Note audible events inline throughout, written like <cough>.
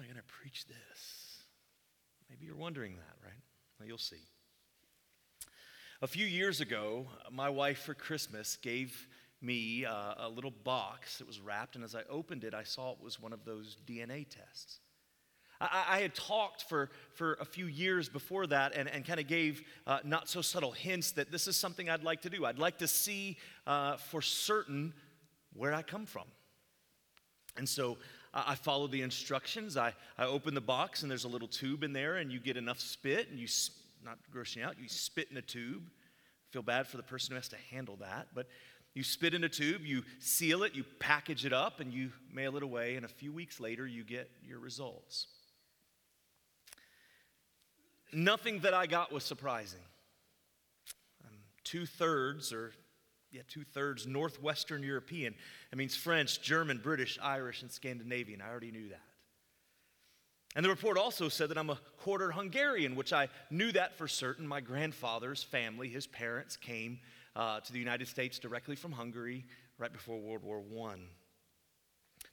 am I going to preach this? Maybe you're wondering that, right? Well, you'll see. A few years ago, my wife for Christmas gave me uh, a little box that was wrapped, and as I opened it, I saw it was one of those DNA tests. I, I had talked for, for a few years before that and, and kind of gave uh, not so subtle hints that this is something I'd like to do. I'd like to see uh, for certain where I come from. And so I follow the instructions. I, I opened the box, and there's a little tube in there, and you get enough spit, and you, not grossing out, you spit in a tube. Feel bad for the person who has to handle that, but you spit in a tube, you seal it, you package it up, and you mail it away, and a few weeks later, you get your results. Nothing that I got was surprising. Two thirds, or yeah, two thirds Northwestern European. It means French, German, British, Irish, and Scandinavian. I already knew that. And the report also said that I'm a quarter Hungarian, which I knew that for certain. My grandfather's family, his parents, came uh, to the United States directly from Hungary right before World War I.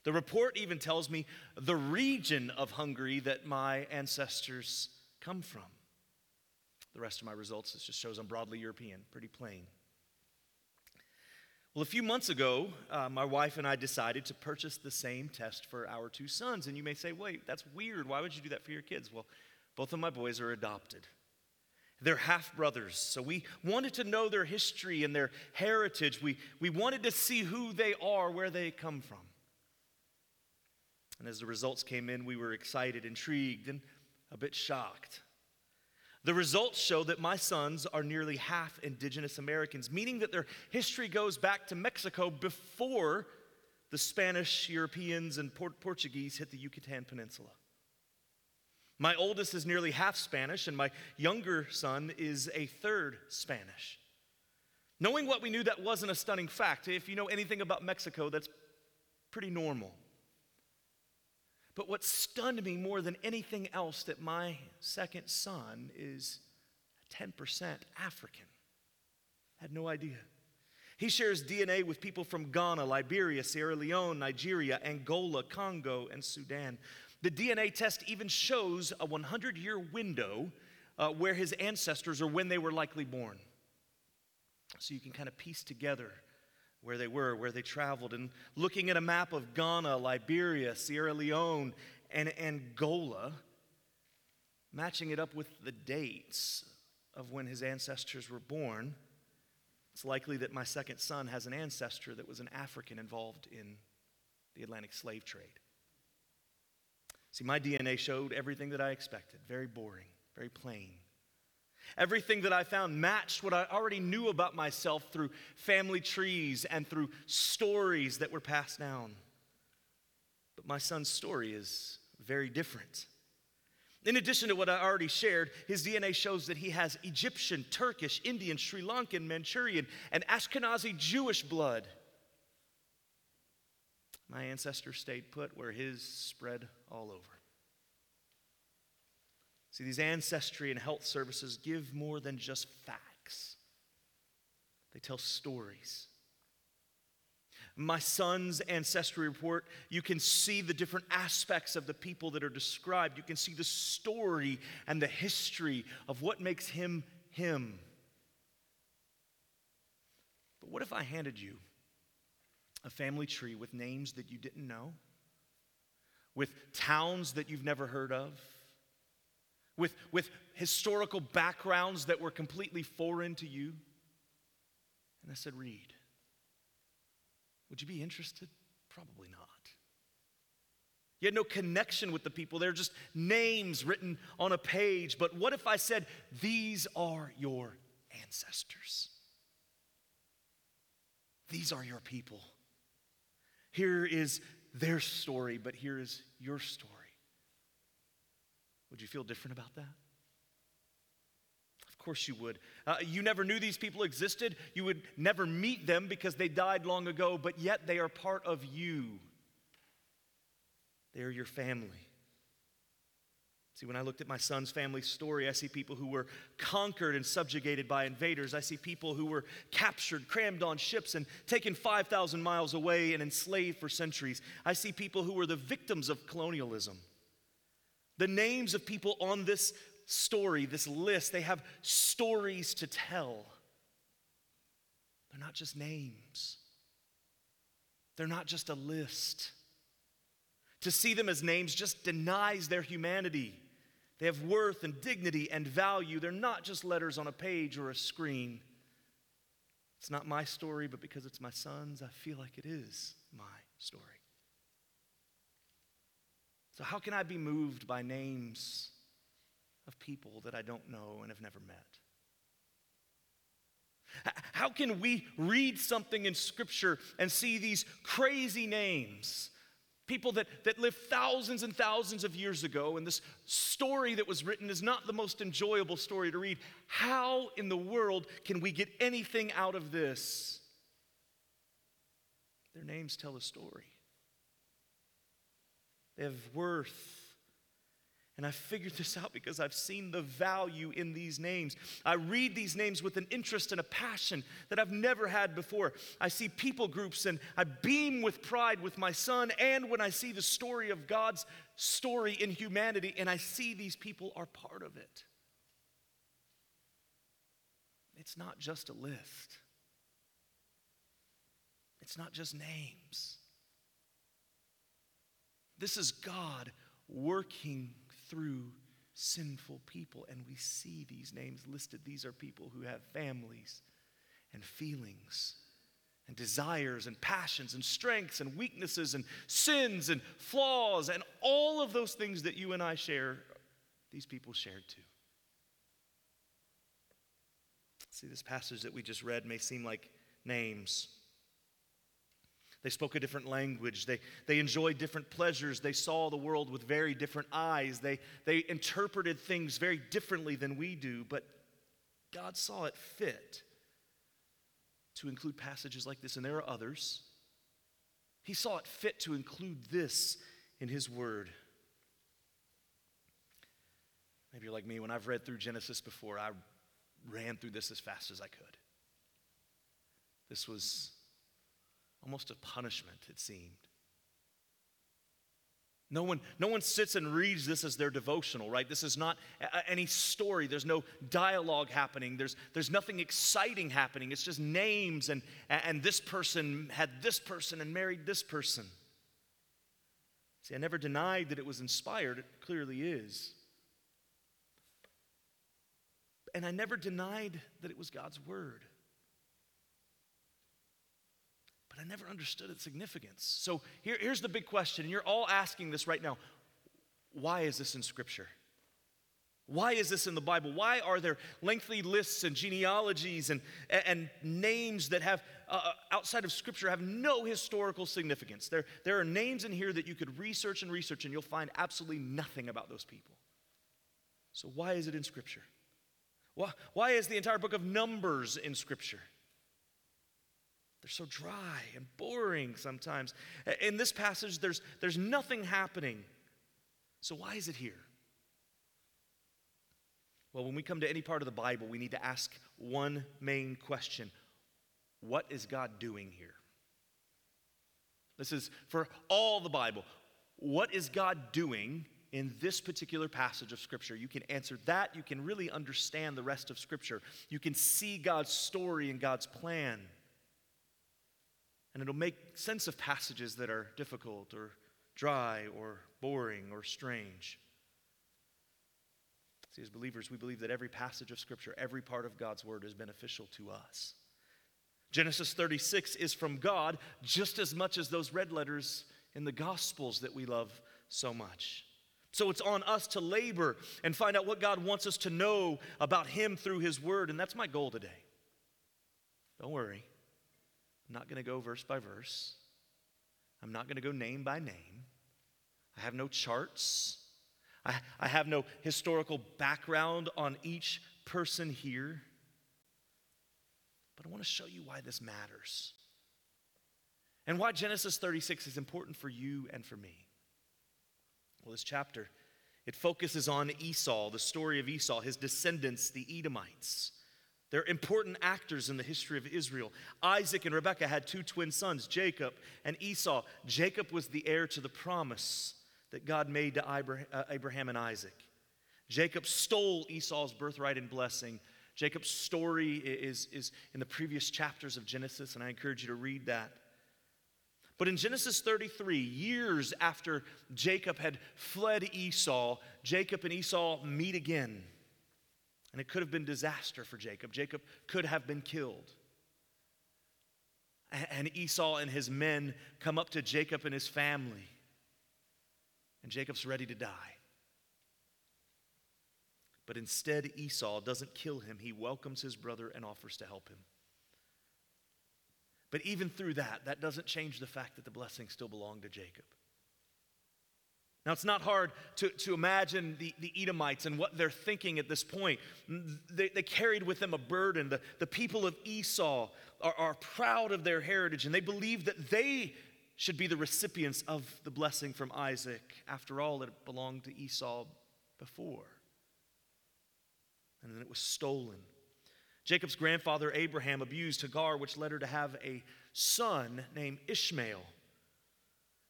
The report even tells me the region of Hungary that my ancestors come from. The rest of my results, just shows I'm broadly European, pretty plain. Well, a few months ago, uh, my wife and I decided to purchase the same test for our two sons. And you may say, wait, that's weird. Why would you do that for your kids? Well, both of my boys are adopted. They're half brothers. So we wanted to know their history and their heritage. We, we wanted to see who they are, where they come from. And as the results came in, we were excited, intrigued, and a bit shocked. The results show that my sons are nearly half indigenous Americans, meaning that their history goes back to Mexico before the Spanish, Europeans, and Port- Portuguese hit the Yucatan Peninsula. My oldest is nearly half Spanish, and my younger son is a third Spanish. Knowing what we knew, that wasn't a stunning fact. If you know anything about Mexico, that's pretty normal. But what stunned me more than anything else that my second son is 10% African. Had no idea. He shares DNA with people from Ghana, Liberia, Sierra Leone, Nigeria, Angola, Congo, and Sudan. The DNA test even shows a 100 year window uh, where his ancestors or when they were likely born. So you can kind of piece together where they were, where they traveled, and looking at a map of Ghana, Liberia, Sierra Leone, and Angola, matching it up with the dates of when his ancestors were born, it's likely that my second son has an ancestor that was an African involved in the Atlantic slave trade. See, my DNA showed everything that I expected very boring, very plain. Everything that I found matched what I already knew about myself through family trees and through stories that were passed down. But my son's story is very different. In addition to what I already shared, his DNA shows that he has Egyptian, Turkish, Indian, Sri Lankan, Manchurian, and Ashkenazi Jewish blood. My ancestors stayed put where his spread all over. See, these ancestry and health services give more than just facts, they tell stories. My son's ancestry report, you can see the different aspects of the people that are described. You can see the story and the history of what makes him him. But what if I handed you a family tree with names that you didn't know, with towns that you've never heard of? With, with historical backgrounds that were completely foreign to you. And I said, Read. Would you be interested? Probably not. You had no connection with the people. They're just names written on a page. But what if I said, These are your ancestors? These are your people. Here is their story, but here is your story. Would you feel different about that? Of course you would. Uh, you never knew these people existed. You would never meet them because they died long ago, but yet they are part of you. They are your family. See, when I looked at my son's family story, I see people who were conquered and subjugated by invaders. I see people who were captured, crammed on ships, and taken 5,000 miles away and enslaved for centuries. I see people who were the victims of colonialism. The names of people on this story, this list, they have stories to tell. They're not just names, they're not just a list. To see them as names just denies their humanity. They have worth and dignity and value. They're not just letters on a page or a screen. It's not my story, but because it's my son's, I feel like it is my story. So, how can I be moved by names of people that I don't know and have never met? How can we read something in Scripture and see these crazy names people that, that lived thousands and thousands of years ago, and this story that was written is not the most enjoyable story to read. How in the world can we get anything out of this? Their names tell a story, they have worth. And I figured this out because I've seen the value in these names. I read these names with an interest and a passion that I've never had before. I see people groups and I beam with pride with my son, and when I see the story of God's story in humanity, and I see these people are part of it. It's not just a list, it's not just names. This is God working through sinful people. And we see these names listed. These are people who have families and feelings and desires and passions and strengths and weaknesses and sins and flaws and all of those things that you and I share, these people shared too. See, this passage that we just read may seem like names. They spoke a different language. They, they enjoyed different pleasures. They saw the world with very different eyes. They, they interpreted things very differently than we do. But God saw it fit to include passages like this, and there are others. He saw it fit to include this in His Word. Maybe you're like me, when I've read through Genesis before, I ran through this as fast as I could. This was almost a punishment, it seemed. No one, no one sits and reads this as their devotional, right? This is not a, any story. There's no dialogue happening. There's, there's nothing exciting happening. It's just names, and, and this person had this person and married this person. See, I never denied that it was inspired. It clearly is. And I never denied that it was God's word but I never understood its significance. So here, here's the big question, and you're all asking this right now. Why is this in Scripture? Why is this in the Bible? Why are there lengthy lists and genealogies and, and names that have, uh, uh, outside of Scripture, have no historical significance? There, there are names in here that you could research and research, and you'll find absolutely nothing about those people. So, why is it in Scripture? Why, why is the entire book of Numbers in Scripture? They're so dry and boring sometimes. In this passage, there's, there's nothing happening. So, why is it here? Well, when we come to any part of the Bible, we need to ask one main question What is God doing here? This is for all the Bible. What is God doing in this particular passage of Scripture? You can answer that. You can really understand the rest of Scripture. You can see God's story and God's plan and it'll make sense of passages that are difficult or dry or boring or strange. See, as believers, we believe that every passage of Scripture, every part of God's Word is beneficial to us. Genesis 36 is from God just as much as those red letters in the Gospels that we love so much. So it's on us to labor and find out what God wants us to know about Him through His Word, and that's my goal today. Don't worry. I'm not going to go verse by verse. I'm not going to go name by name. I have no charts. I, I have no historical background on each person here. But I want to show you why this matters and why Genesis 36 is important for you and for me. Well, this chapter, it focuses on Esau, the story of Esau, his descendants, the Edomites. They're important actors in the history of Israel. Isaac and Rebekah had two twin sons, Jacob and Esau. Jacob was the heir to the promise that God made to uh, Abraham and Isaac. Jacob stole Esau's birthright and blessing. Jacob's story is, is in the previous chapters of Genesis, and I encourage you to read that. But in Genesis 33, years after Jacob had fled Esau, Jacob and Esau meet again. And it could have been disaster for Jacob. Jacob could have been killed. And Esau and his men come up to Jacob and his family. And Jacob's ready to die. But instead, Esau doesn't kill him. He welcomes his brother and offers to help him. But even through that, that doesn't change the fact that the blessing still belonged to Jacob. Now, it's not hard to, to imagine the, the Edomites and what they're thinking at this point. They, they carried with them a burden. The, the people of Esau are, are proud of their heritage and they believe that they should be the recipients of the blessing from Isaac. After all, it belonged to Esau before. And then it was stolen. Jacob's grandfather Abraham abused Hagar, which led her to have a son named Ishmael.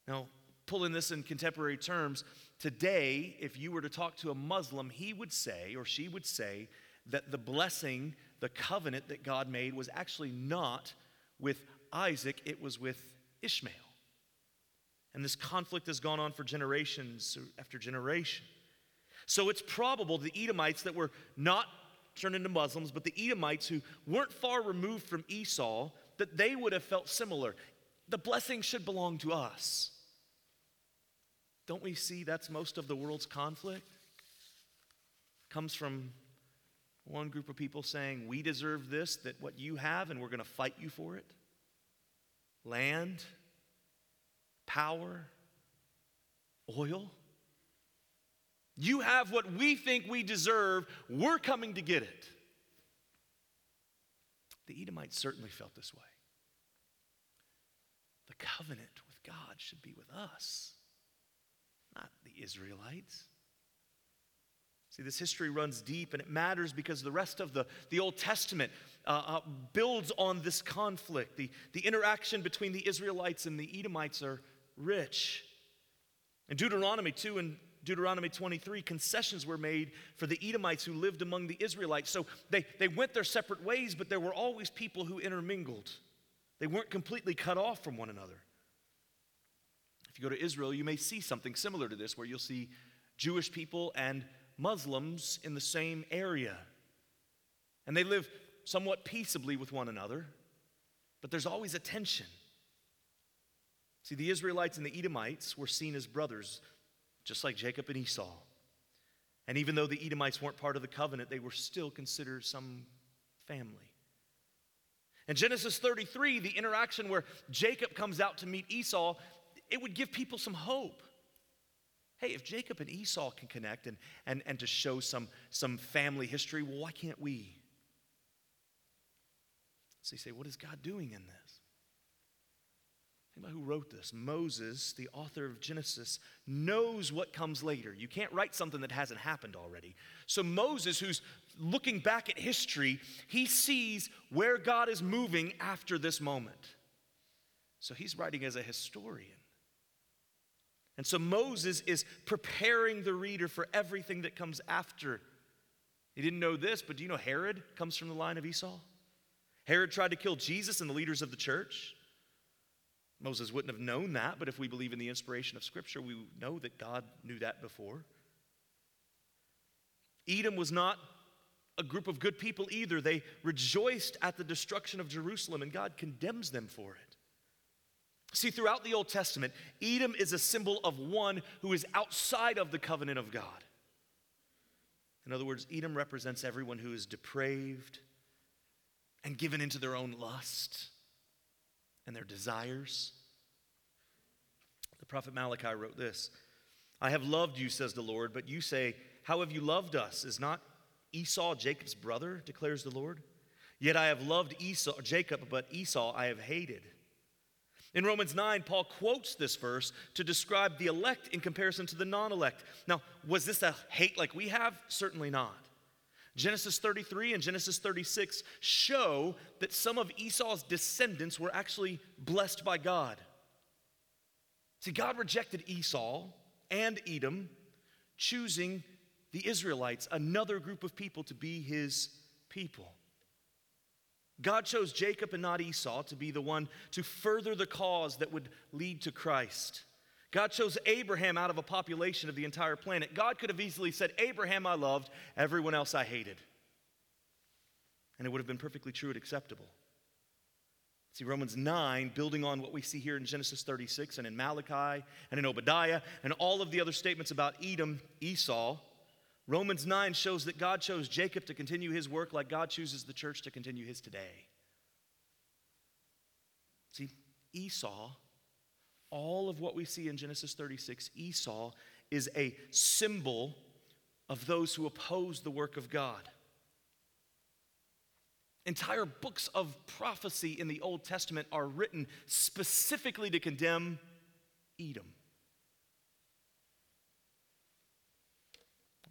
Now, pulling this in contemporary terms, today, if you were to talk to a Muslim, he would say, or she would say, that the blessing, the covenant that God made was actually not with Isaac, it was with Ishmael. And this conflict has gone on for generations after generation. So it's probable the Edomites that were not turned into Muslims, but the Edomites who weren't far removed from Esau, that they would have felt similar. The blessing should belong to us. Don't we see that's most of the world's conflict? Comes from one group of people saying, We deserve this, that what you have, and we're going to fight you for it. Land, power, oil. You have what we think we deserve, we're coming to get it. The Edomites certainly felt this way. The covenant with God should be with us not the Israelites. See, this history runs deep and it matters because the rest of the, the Old Testament uh, uh, builds on this conflict. The, the interaction between the Israelites and the Edomites are rich. In Deuteronomy 2 and Deuteronomy 23, concessions were made for the Edomites who lived among the Israelites. So they, they went their separate ways, but there were always people who intermingled. They weren't completely cut off from one another. If you go to Israel, you may see something similar to this, where you'll see Jewish people and Muslims in the same area. And they live somewhat peaceably with one another, but there's always a tension. See, the Israelites and the Edomites were seen as brothers, just like Jacob and Esau. And even though the Edomites weren't part of the covenant, they were still considered some family. In Genesis 33, the interaction where Jacob comes out to meet Esau, it would give people some hope. Hey, if Jacob and Esau can connect and, and, and to show some, some family history, well, why can't we? So you say, what is God doing in this? Think about who wrote this. Moses, the author of Genesis, knows what comes later. You can't write something that hasn't happened already. So Moses, who's looking back at history, he sees where God is moving after this moment. So he's writing as a historian. And so Moses is preparing the reader for everything that comes after. He didn't know this, but do you know Herod comes from the line of Esau? Herod tried to kill Jesus and the leaders of the church. Moses wouldn't have known that, but if we believe in the inspiration of Scripture, we know that God knew that before. Edom was not a group of good people either. They rejoiced at the destruction of Jerusalem, and God condemns them for it. See, throughout the Old Testament, Edom is a symbol of one who is outside of the covenant of God. In other words, Edom represents everyone who is depraved and given into their own lust and their desires. The prophet Malachi wrote this I have loved you, says the Lord, but you say, How have you loved us? Is not Esau Jacob's brother, declares the Lord? Yet I have loved Esau, Jacob, but Esau I have hated. In Romans 9, Paul quotes this verse to describe the elect in comparison to the non elect. Now, was this a hate like we have? Certainly not. Genesis 33 and Genesis 36 show that some of Esau's descendants were actually blessed by God. See, God rejected Esau and Edom, choosing the Israelites, another group of people, to be his people. God chose Jacob and not Esau to be the one to further the cause that would lead to Christ. God chose Abraham out of a population of the entire planet. God could have easily said, Abraham I loved, everyone else I hated. And it would have been perfectly true and acceptable. See, Romans 9, building on what we see here in Genesis 36 and in Malachi and in Obadiah and all of the other statements about Edom, Esau, Romans 9 shows that God chose Jacob to continue his work like God chooses the church to continue his today. See, Esau, all of what we see in Genesis 36, Esau is a symbol of those who oppose the work of God. Entire books of prophecy in the Old Testament are written specifically to condemn Edom.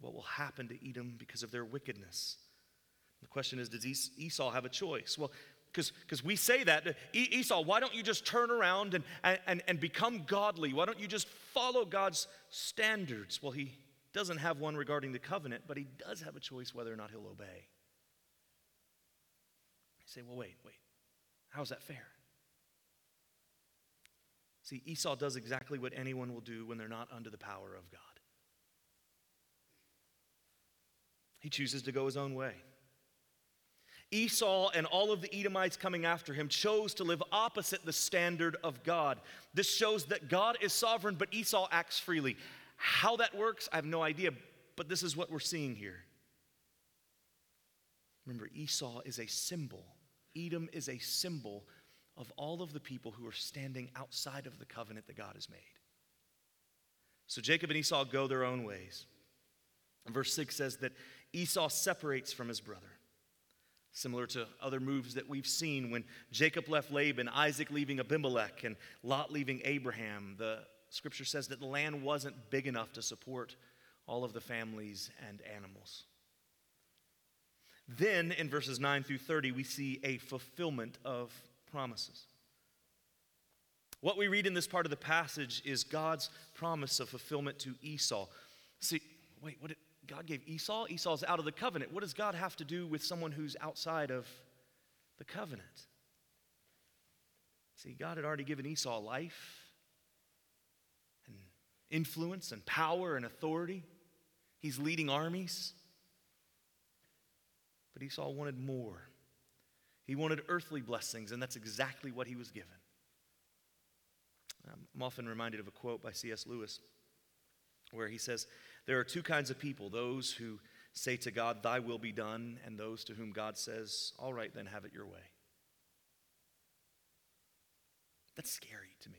What will happen to Edom because of their wickedness. The question is, does Esau have a choice? Well, because we say that. Esau, why don't you just turn around and, and, and become godly? Why don't you just follow God's standards? Well, he doesn't have one regarding the covenant, but he does have a choice whether or not he'll obey. You say, well, wait, wait. How's that fair? See, Esau does exactly what anyone will do when they're not under the power of God. He chooses to go his own way. Esau and all of the Edomites coming after him chose to live opposite the standard of God. This shows that God is sovereign, but Esau acts freely. How that works, I have no idea, but this is what we're seeing here. Remember, Esau is a symbol, Edom is a symbol of all of the people who are standing outside of the covenant that God has made. So Jacob and Esau go their own ways. And verse 6 says that Esau separates from his brother. Similar to other moves that we've seen when Jacob left Laban, Isaac leaving Abimelech, and Lot leaving Abraham, the scripture says that the land wasn't big enough to support all of the families and animals. Then in verses 9 through 30, we see a fulfillment of promises. What we read in this part of the passage is God's promise of fulfillment to Esau. See, wait, what, God gave Esau. Esau's out of the covenant. What does God have to do with someone who's outside of the covenant? See, God had already given Esau life and influence and power and authority. He's leading armies. But Esau wanted more. He wanted earthly blessings, and that's exactly what he was given. I'm often reminded of a quote by C.S. Lewis where he says, There are two kinds of people those who say to God, Thy will be done, and those to whom God says, All right, then have it your way. That's scary to me.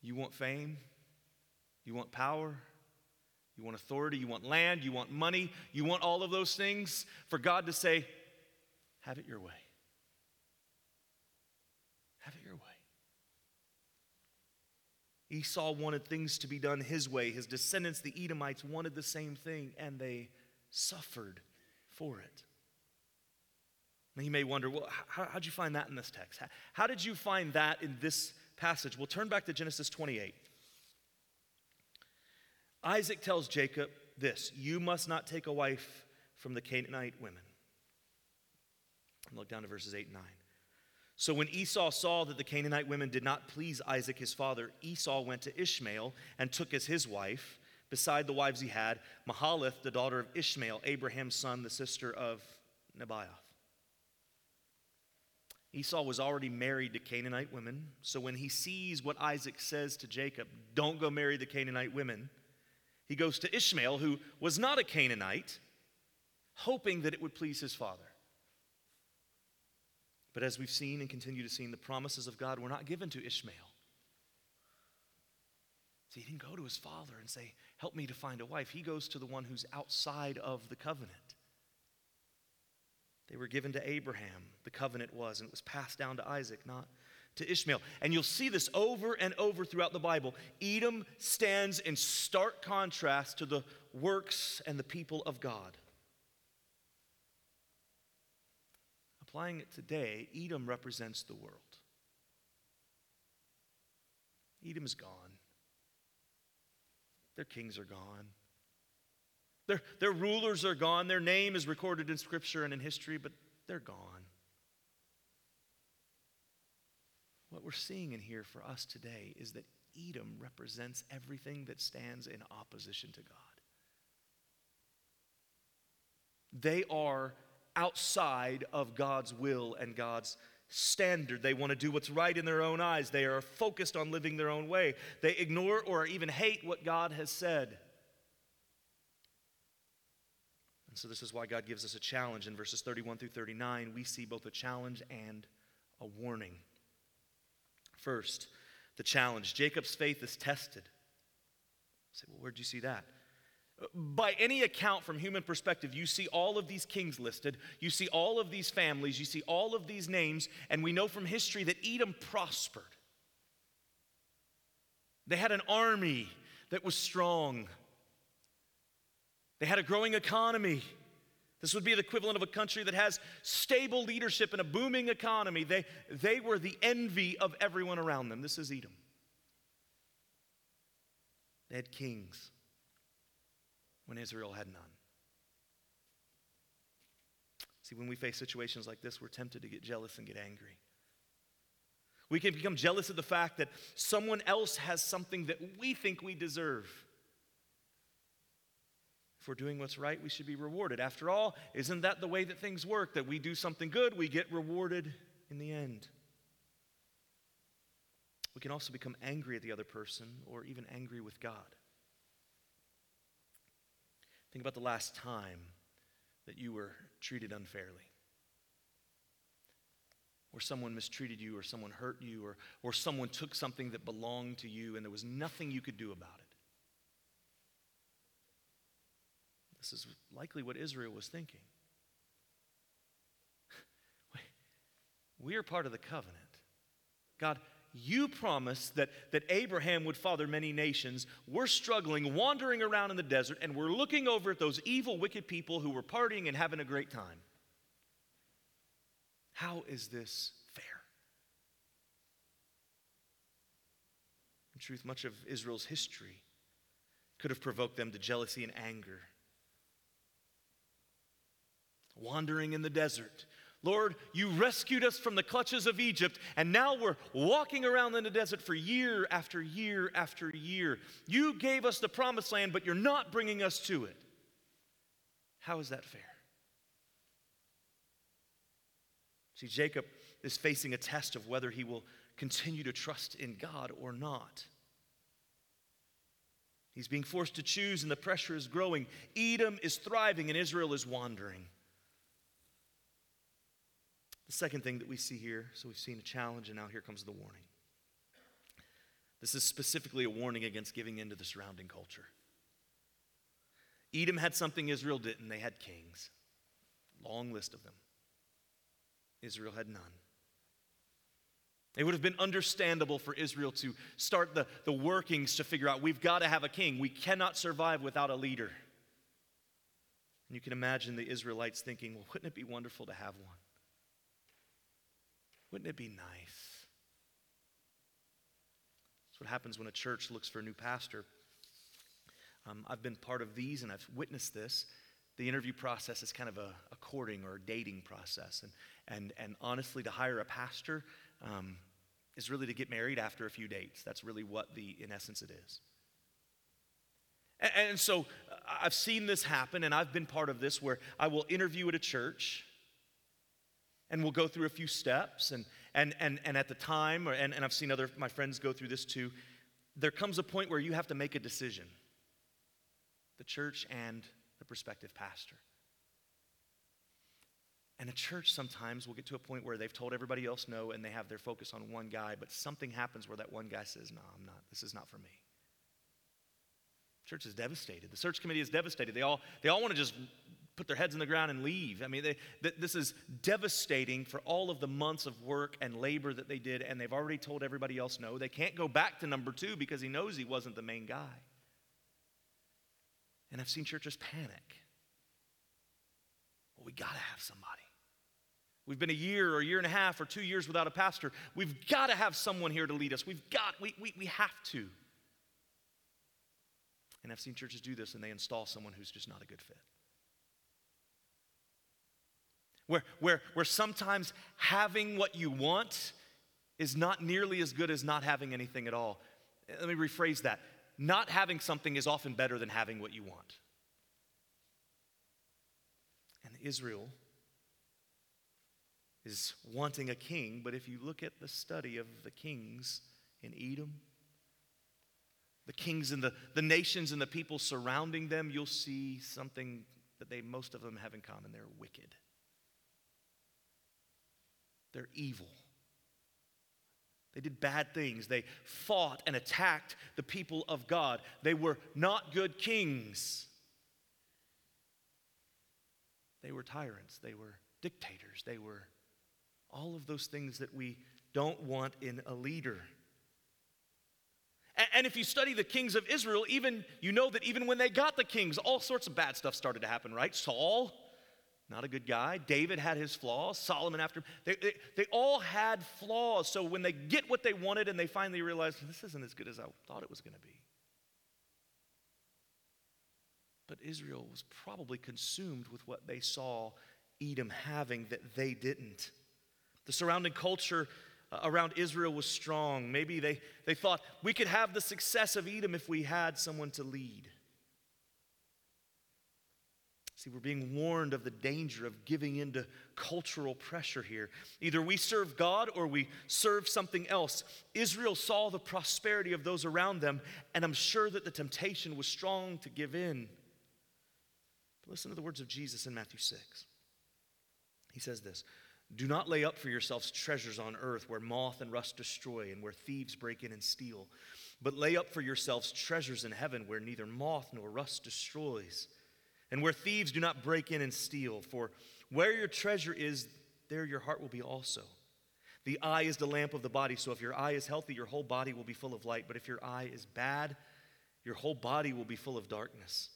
You want fame? You want power? You want authority? You want land? You want money? You want all of those things for God to say, Have it your way. Have it your way. Esau wanted things to be done his way. His descendants, the Edomites, wanted the same thing, and they suffered for it. Now, you may wonder, well, how, how'd you find that in this text? How, how did you find that in this passage? Well, turn back to Genesis 28. Isaac tells Jacob this You must not take a wife from the Canaanite women. look down to verses 8 and 9. So when Esau saw that the Canaanite women did not please Isaac his father, Esau went to Ishmael and took as his wife, beside the wives he had, Mahalath, the daughter of Ishmael, Abraham's son, the sister of Nebaioth. Esau was already married to Canaanite women, so when he sees what Isaac says to Jacob, don't go marry the Canaanite women, he goes to Ishmael, who was not a Canaanite, hoping that it would please his father. But as we've seen and continue to see, the promises of God were not given to Ishmael. See, he didn't go to his father and say, Help me to find a wife. He goes to the one who's outside of the covenant. They were given to Abraham, the covenant was, and it was passed down to Isaac, not to Ishmael. And you'll see this over and over throughout the Bible. Edom stands in stark contrast to the works and the people of God. Applying it today, Edom represents the world. Edom is gone. Their kings are gone. Their, their rulers are gone. Their name is recorded in Scripture and in history, but they're gone. What we're seeing in here for us today is that Edom represents everything that stands in opposition to God. They are outside of God's will and God's standard. They want to do what's right in their own eyes. They are focused on living their own way. They ignore or even hate what God has said. And so, this is why God gives us a challenge. In verses 31 through 39, we see both a challenge and a warning. First, the challenge Jacob's faith is tested. say, well, where'd you see that? By any account from human perspective, you see all of these kings listed, you see all of these families, you see all of these names, and we know from history that Edom prospered. They had an army that was strong, they had a growing economy. This would be the equivalent of a country that has stable leadership and a booming economy. They, they were the envy of everyone around them. This is Edom. They had kings when Israel had none. See, when we face situations like this, we're tempted to get jealous and get angry. We can become jealous of the fact that someone else has something that we think we deserve. If we're doing what's right, we should be rewarded. After all, isn't that the way that things work? That we do something good, we get rewarded in the end. We can also become angry at the other person or even angry with God. Think about the last time that you were treated unfairly. Or someone mistreated you, or someone hurt you, or, or someone took something that belonged to you and there was nothing you could do about it. This is likely what Israel was thinking. <laughs> We are part of the covenant. God, you promised that, that Abraham would father many nations. We're struggling, wandering around in the desert, and we're looking over at those evil, wicked people who were partying and having a great time. How is this fair? In truth, much of Israel's history could have provoked them to jealousy and anger wandering in the desert. Lord, you rescued us from the clutches of Egypt, and now we're walking around in the desert for year after year after year. You gave us the promised land, but you're not bringing us to it. How is that fair? See, Jacob is facing a test of whether he will continue to trust in God or not. He's being forced to choose, and the pressure is growing. Edom is thriving, and Israel is wandering. The second thing that we see here so we've seen a challenge, and now here comes the warning. This is specifically a warning against giving in to the surrounding culture. Edom had something Israel didn't, they had kings. Long list of them. Israel had none. It would have been understandable for Israel to start the, the workings to figure out we've got to have a king. We cannot survive without a leader. And you can imagine the Israelites thinking, well, wouldn't it be wonderful to have one? Wouldn't it be nice? That's what happens when a church looks for a new pastor. Um, I've been part of these and I've witnessed this. The interview process is kind of a, a courting or a dating process. And, and, and honestly, to hire a pastor um, is really to get married after a few dates. That's really what the, in essence, it is. And, and so uh, I've seen this happen, and I've been part of this where I will interview at a church and we'll go through a few steps and and and, and at the time or, and, and i've seen other my friends go through this too there comes a point where you have to make a decision. The church and the prospective pastor. And a church sometimes will get to a point where they've told everybody else no and they have their focus on one guy but something happens where that one guy says no i'm not this is not for me. Church is devastated. The search committee is devastated. They all they all want to just put their heads in the ground and leave. I mean, they, th- this is devastating for all of the months of work and labor that they did, and they've already told everybody else no. They can't go back to number two because he knows he wasn't the main guy. And I've seen churches panic. Well, we got to have somebody. We've been a year or a year and a half or two years without a pastor. We've got to have someone here to lead us. We've got, we, we, we have to. And I've seen churches do this and they install someone who's just not a good fit. Where, where, where sometimes having what you want is not nearly as good as not having anything at all. Eh, let me rephrase that. Not having something is often better than having what you want. And Israel is wanting a king, but if you look at the study of the kings in Edom, the kings and the, the nations and the people surrounding them, you'll see something that they most of them have in common. They're wicked. They're evil. They did bad things. They fought and attacked the people of God. They were not good kings. They were tyrants. They were dictators. They were all of those things that we don't want in a leader. And if you study the kings of Israel, even you know that even when they got the kings, all sorts of bad stuff started to happen, right? Saul, not a good guy. David had his flaws. Solomon after. They, they, they all had flaws. So when they get what they wanted and they finally realize this isn't as good as I thought it was going to be. But Israel was probably consumed with what they saw Edom having that they didn't. The surrounding culture uh, around Israel was strong. Maybe they, they thought we could have the success of Edom if we had someone to lead. See, we're being warned of the danger of giving into cultural pressure here. Either we serve God or we serve something else. Israel saw the prosperity of those around them, and I'm sure that the temptation was strong to give in. But listen to the words of Jesus in Matthew 6. He says this do not lay up for yourselves treasures on earth where moth and rust destroy and where thieves break in and steal, but lay up for yourselves treasures in heaven where neither moth nor rust destroys and where thieves do not break in and steal. For where your treasure is, there your heart will be also. The eye is the lamp of the body, so if your eye is healthy, your whole body will be full of light. But if your eye is bad, your whole body will be full of darkness.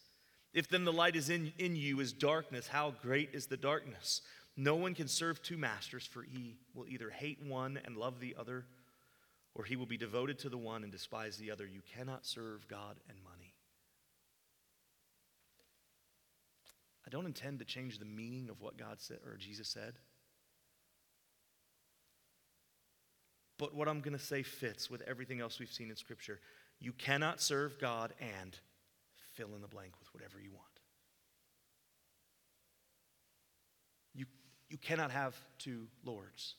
If then the light is in, in you is darkness, how great is the darkness? No one can serve two masters, for he will either hate one and love the other, or he will be devoted to the one and despise the other. You cannot serve God and money. I don't intend to change the meaning of what God said or Jesus said. But what I'm going to say fits with everything else we've seen in Scripture. You cannot serve God and fill in the blank with whatever you want. You you cannot have two lords.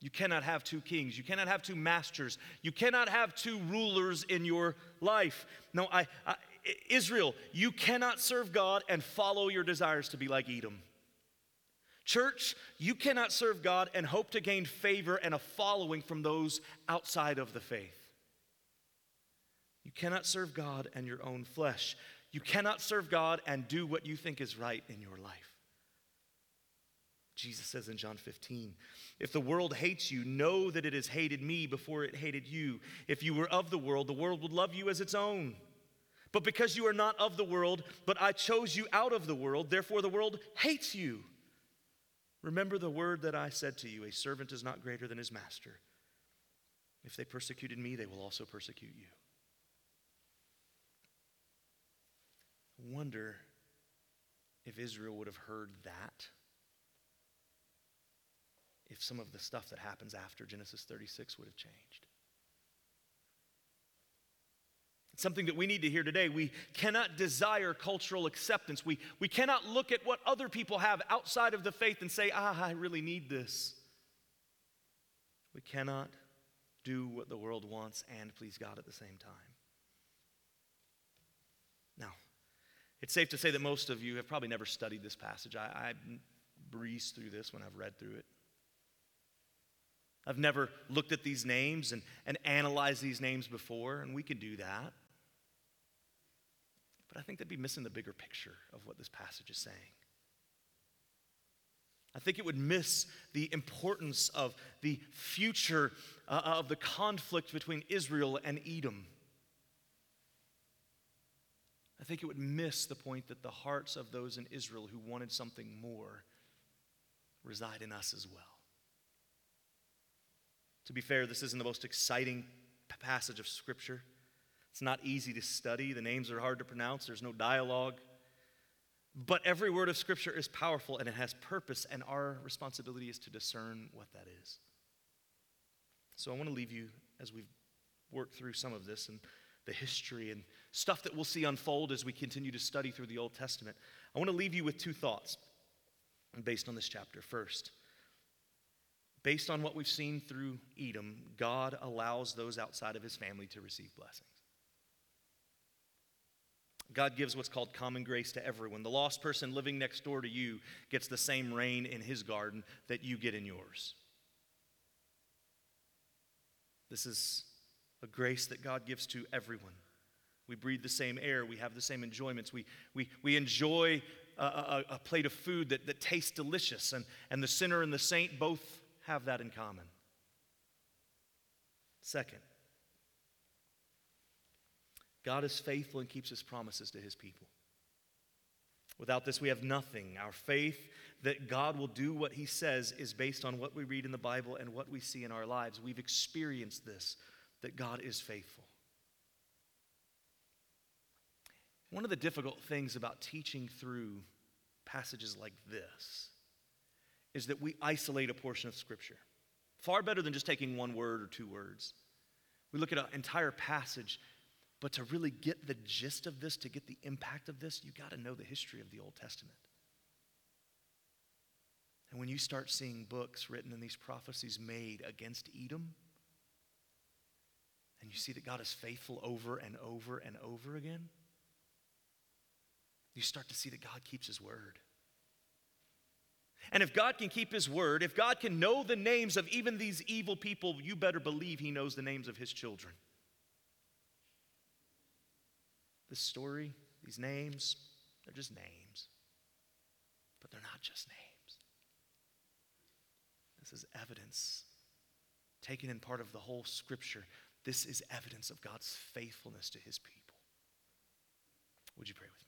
You cannot have two kings. You cannot have two masters. You cannot have two rulers in your life. No, I, I, Israel, you cannot serve God and follow your desires to be like Edom. Church, you cannot serve God and hope to gain favor and a following from those outside of the faith. You cannot serve God and your own flesh. You cannot serve God and do what you think is right in your life. Jesus says in John 15, If the world hates you, know that it has hated me before it hated you. If you were of the world, the world would love you as its own. But because you are not of the world, but I chose you out of the world, therefore the world hates you. Remember the word that I said to you a servant is not greater than his master. If they persecuted me, they will also persecute you. wonder if Israel would have heard that. If some of the stuff that happens after Genesis 36 would have changed. It's something that we need to hear today. We cannot desire cultural acceptance. We, we cannot look at what other people have outside of the faith and say, ah, I really need this. We cannot do what the world wants and please God at the same time. Now, it's safe to say that most of you have probably never studied this passage. I, I breeze through this when I've read through it. I've never looked at these names and, and analyzed these names before, and we can do that. But I think they'd be missing the bigger picture of what this passage is saying. I think it would miss the importance of the future uh, of the conflict between Israel and Edom. I think it would miss the point that the hearts of those in Israel who wanted something more reside in us as well. To be fair, this isn't the most exciting passage of Scripture. It's not easy to study, the names are hard to pronounce, there's no dialogue. But every word of Scripture is powerful and it has purpose, and our responsibility is to discern what that is. So I want to leave you as we've worked through some of this and the history and stuff that we'll see unfold as we continue to study through the Old Testament. I want to leave you with two thoughts based on this chapter. First, based on what we've seen through Edom, God allows those outside of his family to receive blessings. God gives what's called common grace to everyone. The lost person living next door to you gets the same rain in his garden that you get in yours. This is a grace that God gives to everyone. We breathe the same air, we have the same enjoyments, we, we, we enjoy a, a, a plate of food that, that tastes delicious, and, and the sinner and the saint both have that in common. Second, God is faithful and keeps his promises to his people. Without this, we have nothing. Our faith that God will do what he says is based on what we read in the Bible and what we see in our lives. We've experienced this, that God is faithful. One of the difficult things about teaching through passages like this is that we isolate a portion of Scripture. Far better than just taking one word or two words. We look at an entire passage, but to really get the gist of this, to get the impact of this, you got to know the history of the Old Testament. And when you start seeing books written and these prophecies made against Edom, and you see that God is faithful over and over and over again, you start to see that God keeps his word. And if God can keep his word, if God can know the names of even these evil people, you better believe he knows the names of his children. This story, these names, they're just names. But they're not just names. This is evidence taken in part of the whole scripture. This is evidence of God's faithfulness to his people. Would you pray with me?